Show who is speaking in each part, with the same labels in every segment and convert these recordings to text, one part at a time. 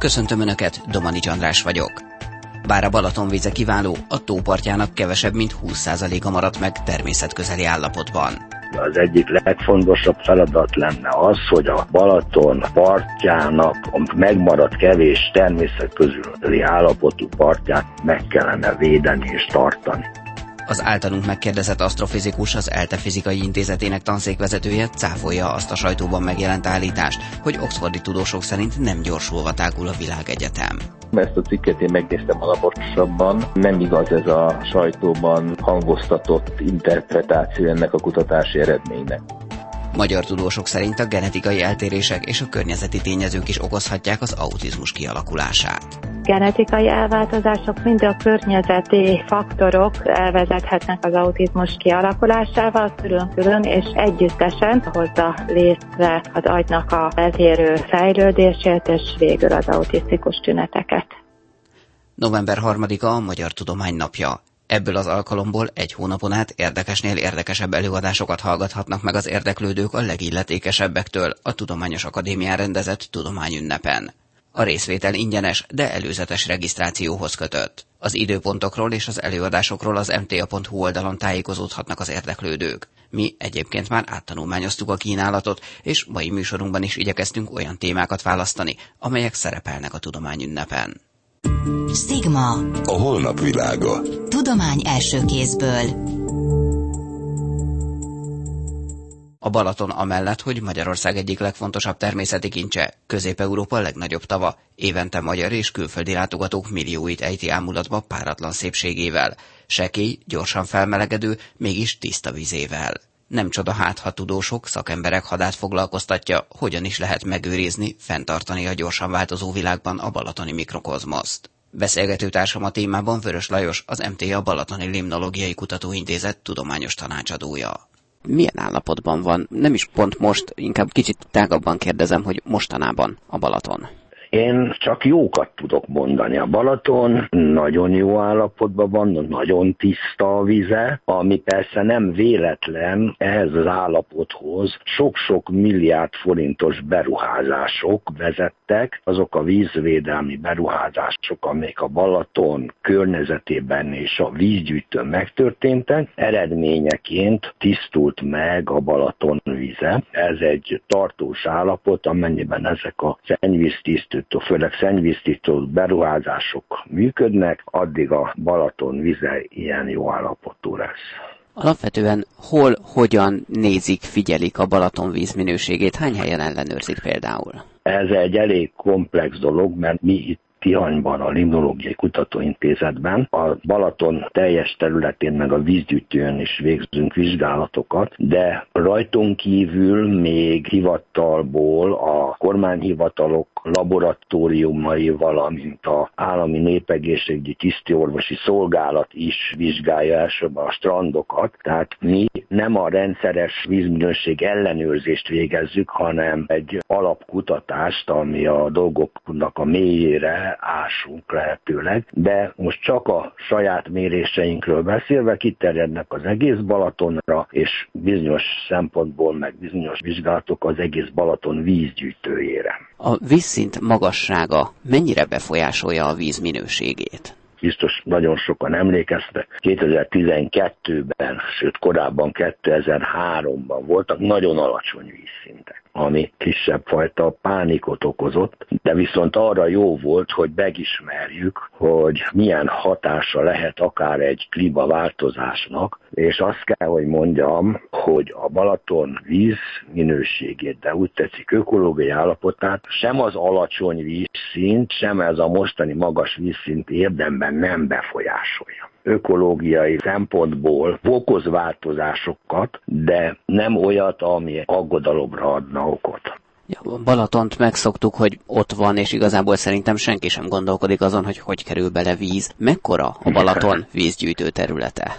Speaker 1: Köszöntöm Önöket, Domani András vagyok. Bár a Balaton víze kiváló, a tópartjának kevesebb, mint 20%-a maradt meg természetközeli állapotban.
Speaker 2: Az egyik legfontosabb feladat lenne az, hogy a Balaton partjának a megmaradt kevés természetközeli állapotú partját meg kellene védeni és tartani.
Speaker 1: Az általunk megkérdezett asztrofizikus az ELTE fizikai intézetének tanszékvezetője cáfolja azt a sajtóban megjelent állítást, hogy oxfordi tudósok szerint nem gyorsulva tágul a világegyetem.
Speaker 3: Ezt a cikket én megnéztem alaposabban. Nem igaz ez a sajtóban hangoztatott interpretáció ennek a kutatási eredménynek.
Speaker 1: Magyar tudósok szerint a genetikai eltérések és a környezeti tényezők is okozhatják az autizmus kialakulását
Speaker 4: genetikai elváltozások, mind a környezeti faktorok elvezethetnek az autizmus kialakulásával külön-külön és együttesen hozza létre az agynak a eltérő fejlődését és végül az autisztikus tüneteket.
Speaker 1: November 3-a a Magyar Tudomány napja. Ebből az alkalomból egy hónapon át érdekesnél érdekesebb előadásokat hallgathatnak meg az érdeklődők a legilletékesebbektől a Tudományos Akadémián rendezett tudományünnepen. A részvétel ingyenes, de előzetes regisztrációhoz kötött. Az időpontokról és az előadásokról az mta.hu oldalon tájékozódhatnak az érdeklődők. Mi egyébként már áttanulmányoztuk a kínálatot, és mai műsorunkban is igyekeztünk olyan témákat választani, amelyek szerepelnek a tudományünnepen.
Speaker 5: Stigma.
Speaker 6: A holnap világa.
Speaker 5: Tudomány első kézből.
Speaker 1: A Balaton amellett, hogy Magyarország egyik legfontosabb természeti kincse, Közép-Európa legnagyobb tava, évente magyar és külföldi látogatók millióit ejti ámulatba páratlan szépségével, sekély, gyorsan felmelegedő, mégis tiszta vizével. Nem csoda hát, ha tudósok, szakemberek hadát foglalkoztatja, hogyan is lehet megőrizni, fenntartani a gyorsan változó világban a balatoni mikrokozmoszt. Beszélgető társam a témában Vörös Lajos, az MTA Balatoni Limnológiai Kutatóintézet tudományos tanácsadója milyen állapotban van? Nem is pont most, inkább kicsit tágabban kérdezem, hogy mostanában a Balaton.
Speaker 2: Én csak jókat tudok mondani. A Balaton nagyon jó állapotban van, nagyon tiszta a vize, ami persze nem véletlen ehhez az állapothoz sok-sok milliárd forintos beruházások vezettek, azok a vízvédelmi beruházások, amik a Balaton környezetében és a vízgyűjtőn megtörténtek, eredményeként tisztult meg a Balaton vize. Ez egy tartós állapot, amennyiben ezek a szennyvíztisztő szennyvíztisztító, főleg szennyvíztisztító beruházások működnek, addig a Balaton vize ilyen jó állapotú lesz.
Speaker 1: Alapvetően hol, hogyan nézik, figyelik a Balaton vízminőségét? Hány helyen ellenőrzik például?
Speaker 2: Ez egy elég komplex dolog, mert mi itt Tihanyban, a Limnológiai Kutatóintézetben. A Balaton teljes területén, meg a vízgyűjtőn is végzünk vizsgálatokat, de rajtunk kívül még hivatalból a kormányhivatalok laboratóriumai, valamint a állami népegészségügyi tisztiorvosi szolgálat is vizsgálja elsőben a strandokat, tehát mi nem a rendszeres vízminőség ellenőrzést végezzük, hanem egy alapkutatást, ami a dolgoknak a mélyére ásunk lehetőleg, de most csak a saját méréseinkről beszélve kiterjednek az egész Balatonra, és bizonyos szempontból, meg bizonyos vizsgálatok az egész Balaton vízgyűjtőjére.
Speaker 1: A vízszint magassága mennyire befolyásolja a víz minőségét?
Speaker 2: biztos nagyon sokan emlékeztek, 2012-ben, sőt korábban 2003-ban voltak nagyon alacsony vízszintek ami kisebb fajta pánikot okozott, de viszont arra jó volt, hogy megismerjük, hogy milyen hatása lehet akár egy klímaváltozásnak, és azt kell, hogy mondjam, hogy a Balaton víz minőségét, de úgy tetszik ökológiai állapotát, sem az alacsony vízszint, sem ez a mostani magas vízszint érdemben nem befolyásolja ökológiai szempontból okoz változásokat, de nem olyat, ami aggodalomra adna okot.
Speaker 1: Ja, Balatont megszoktuk, hogy ott van, és igazából szerintem senki sem gondolkodik azon, hogy hogy kerül bele víz. Mekkora a Balaton vízgyűjtő területe?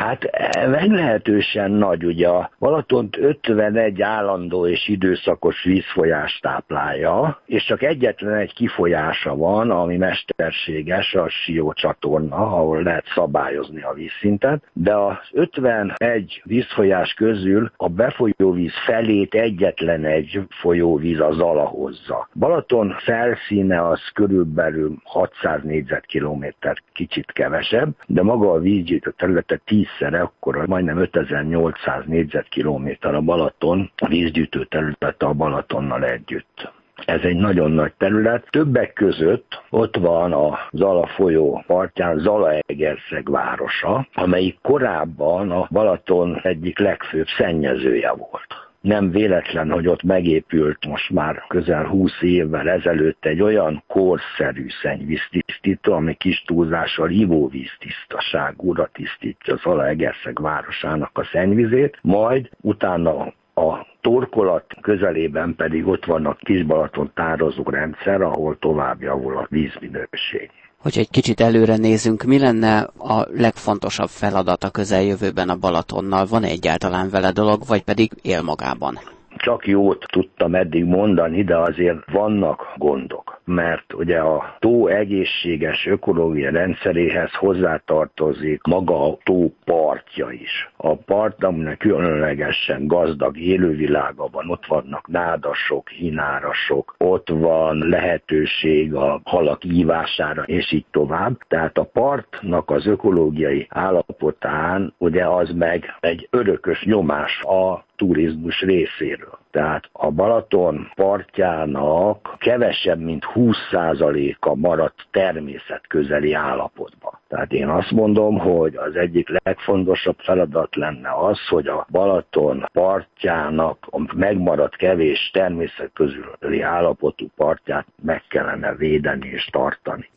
Speaker 2: Hát e, meglehetősen nagy, ugye a Balatont 51 állandó és időszakos vízfolyás táplálja, és csak egyetlen egy kifolyása van, ami mesterséges, a Sió csatorna, ahol lehet szabályozni a vízszintet, de az 51 vízfolyás közül a befolyóvíz felét egyetlen egy folyóvíz az alahozza. Balaton felszíne az körülbelül 600 négyzetkilométer, kicsit kevesebb, de maga a vízgyűjtő területe tízszer akkor majdnem 5800 négyzetkilométer a Balaton, a vízgyűjtő területe a Balatonnal együtt. Ez egy nagyon nagy terület. Többek között ott van a Zala folyó partján Zalaegerszeg városa, amelyik korábban a Balaton egyik legfőbb szennyezője volt nem véletlen, hogy ott megépült most már közel 20 évvel ezelőtt egy olyan korszerű szennyvíztisztító, ami kis túlzással ivóvíztisztaságúra tisztítja az Alaegerszeg városának a szennyvizét, majd utána a torkolat közelében pedig ott van a Kisbalaton tározó rendszer, ahol tovább javul a vízminőség.
Speaker 1: Hogy egy kicsit előre nézünk, mi lenne a legfontosabb feladat a közeljövőben a Balatonnal? Van -e egyáltalán vele dolog, vagy pedig él magában?
Speaker 2: Csak jót tudtam eddig mondani, de azért vannak gondok, mert ugye a tó egészséges ökológia rendszeréhez hozzátartozik maga a tó partja is. A part, aminek különlegesen gazdag élővilága van, ott vannak nádasok, hinárasok, ott van lehetőség a halak ívására, és így tovább. Tehát a partnak az ökológiai állapotán ugye az meg egy örökös nyomás a turizmus részéről. Tehát a Balaton partjának kevesebb, mint 20%-a maradt természetközeli állapotban. Tehát én azt mondom, hogy az egyik legfontosabb feladat lenne az, hogy a Balaton partjának a megmaradt kevés természetközeli állapotú partját meg kellene védeni és tartani.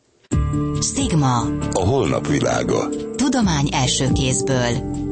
Speaker 5: Stigma.
Speaker 6: A holnap világa.
Speaker 5: Tudomány első kézből.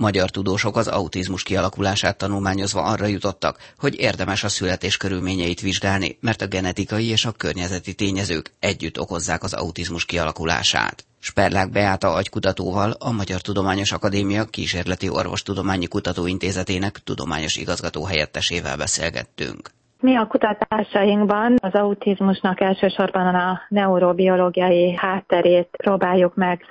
Speaker 1: Magyar tudósok az autizmus kialakulását tanulmányozva arra jutottak, hogy érdemes a születés körülményeit vizsgálni, mert a genetikai és a környezeti tényezők együtt okozzák az autizmus kialakulását. Sperlák Beáta agykutatóval a Magyar Tudományos Akadémia Kísérleti Orvostudományi Kutatóintézetének tudományos igazgató helyettesével beszélgettünk.
Speaker 4: Mi a kutatásainkban az autizmusnak elsősorban a neurobiológiai hátterét próbáljuk meg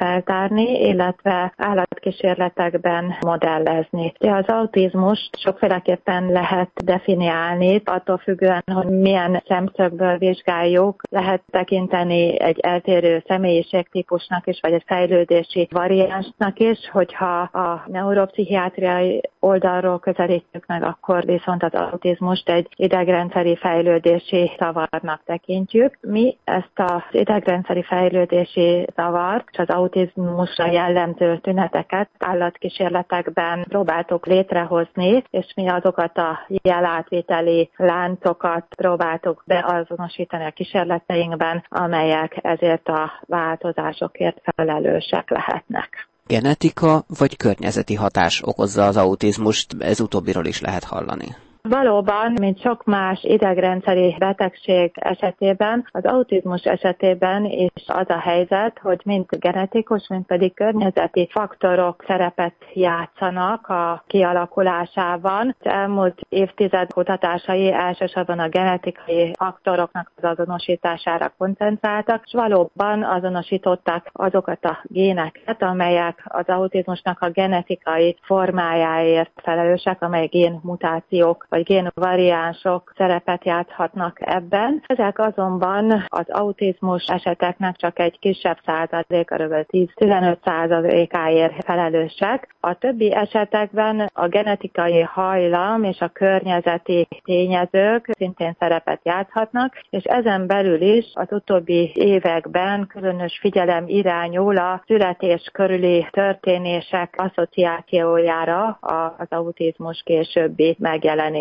Speaker 4: illetve állatkísérletekben modellezni. De az autizmust sokféleképpen lehet definiálni, attól függően, hogy milyen szemszögből vizsgáljuk, lehet tekinteni egy eltérő személyiségtípusnak is, vagy egy fejlődési variánsnak is, hogyha a neuropszichiátriai oldalról közelítjük meg, akkor viszont az autizmust egy idegre idegrendszeri fejlődési zavarnak tekintjük. Mi ezt az idegrendszeri fejlődési zavart és az autizmusra jellemző tüneteket állatkísérletekben próbáltuk létrehozni, és mi azokat a jelátviteli láncokat próbáltuk beazonosítani a kísérleteinkben, amelyek ezért a változásokért felelősek lehetnek
Speaker 1: genetika vagy környezeti hatás okozza az autizmust, ez utóbbiról is lehet hallani.
Speaker 4: Valóban, mint sok más idegrendszeri betegség esetében, az autizmus esetében is az a helyzet, hogy mind genetikus, mind pedig környezeti faktorok szerepet játszanak a kialakulásában. Az elmúlt évtized kutatásai elsősorban a genetikai faktoroknak az azonosítására koncentráltak, és valóban azonosították azokat a géneket, amelyek az autizmusnak a genetikai formájáért felelősek, amely génmutációk vagy génvariánsok szerepet játszhatnak ebben. Ezek azonban az autizmus eseteknek csak egy kisebb százaléka, kb. 10-15 százalékáért felelősek. A többi esetekben a genetikai hajlam és a környezeti tényezők szintén szerepet játszhatnak, és ezen belül is az utóbbi években különös figyelem irányul a születés körüli történések asszociációjára az autizmus későbbi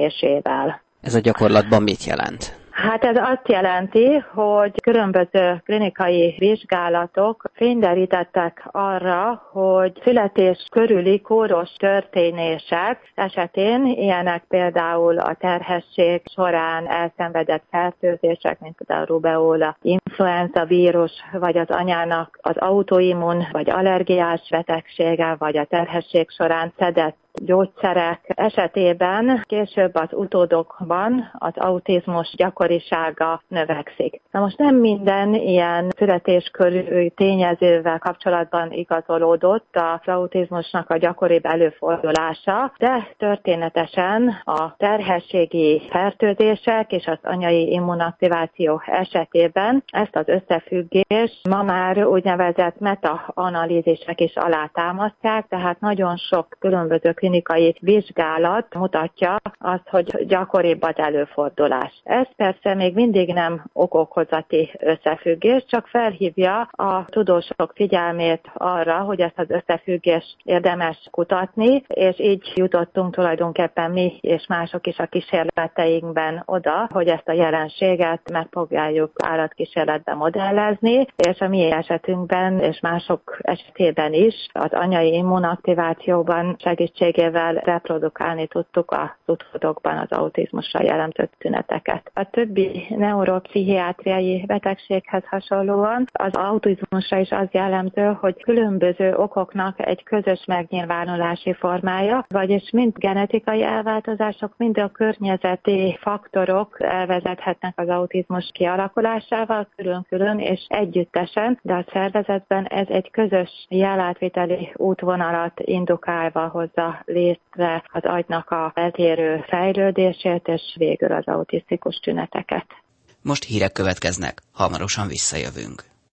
Speaker 4: megjelenésésével.
Speaker 1: Ez a gyakorlatban mit jelent?
Speaker 4: Hát ez azt jelenti, hogy különböző klinikai vizsgálatok fényderítettek arra, hogy születés körüli kóros történések esetén, ilyenek például a terhesség során elszenvedett fertőzések, mint például a rubeola, influenza vírus, vagy az anyának az autoimmun vagy allergiás betegsége, vagy a terhesség során szedett gyógyszerek esetében később az utódokban az autizmus gyakorisága növekszik. Na most nem minden ilyen születéskörű tényezővel kapcsolatban igazolódott az autizmusnak a gyakoribb előfordulása, de történetesen a terhességi fertőzések és az anyai immunaktiváció esetében ezt az összefüggést ma már úgynevezett meta-analízisek is alátámasztják, tehát nagyon sok különböző klinikai vizsgálat mutatja azt, hogy gyakoribb az előfordulás. Ez persze még mindig nem okokozati összefüggés, csak felhívja a tudósok figyelmét arra, hogy ezt az összefüggést érdemes kutatni, és így jutottunk tulajdonképpen mi és mások is a kísérleteinkben oda, hogy ezt a jelenséget megpróbáljuk állatkísérletben modellezni, és a mi esetünkben és mások esetében is az anyai immunaktivációban segítség segítségével reprodukálni tudtuk a utódokban az autizmusra jelentett tüneteket. A többi neuropszichiátriai betegséghez hasonlóan az autizmusra is az jellemző, hogy különböző okoknak egy közös megnyilvánulási formája, vagyis mind genetikai elváltozások, mind a környezeti faktorok elvezethetnek az autizmus kialakulásával külön-külön és együttesen, de a szervezetben ez egy közös jelátviteli útvonalat indukálva létre az agynak a eltérő fejlődését, és végül az autisztikus tüneteket.
Speaker 1: Most hírek következnek, hamarosan visszajövünk.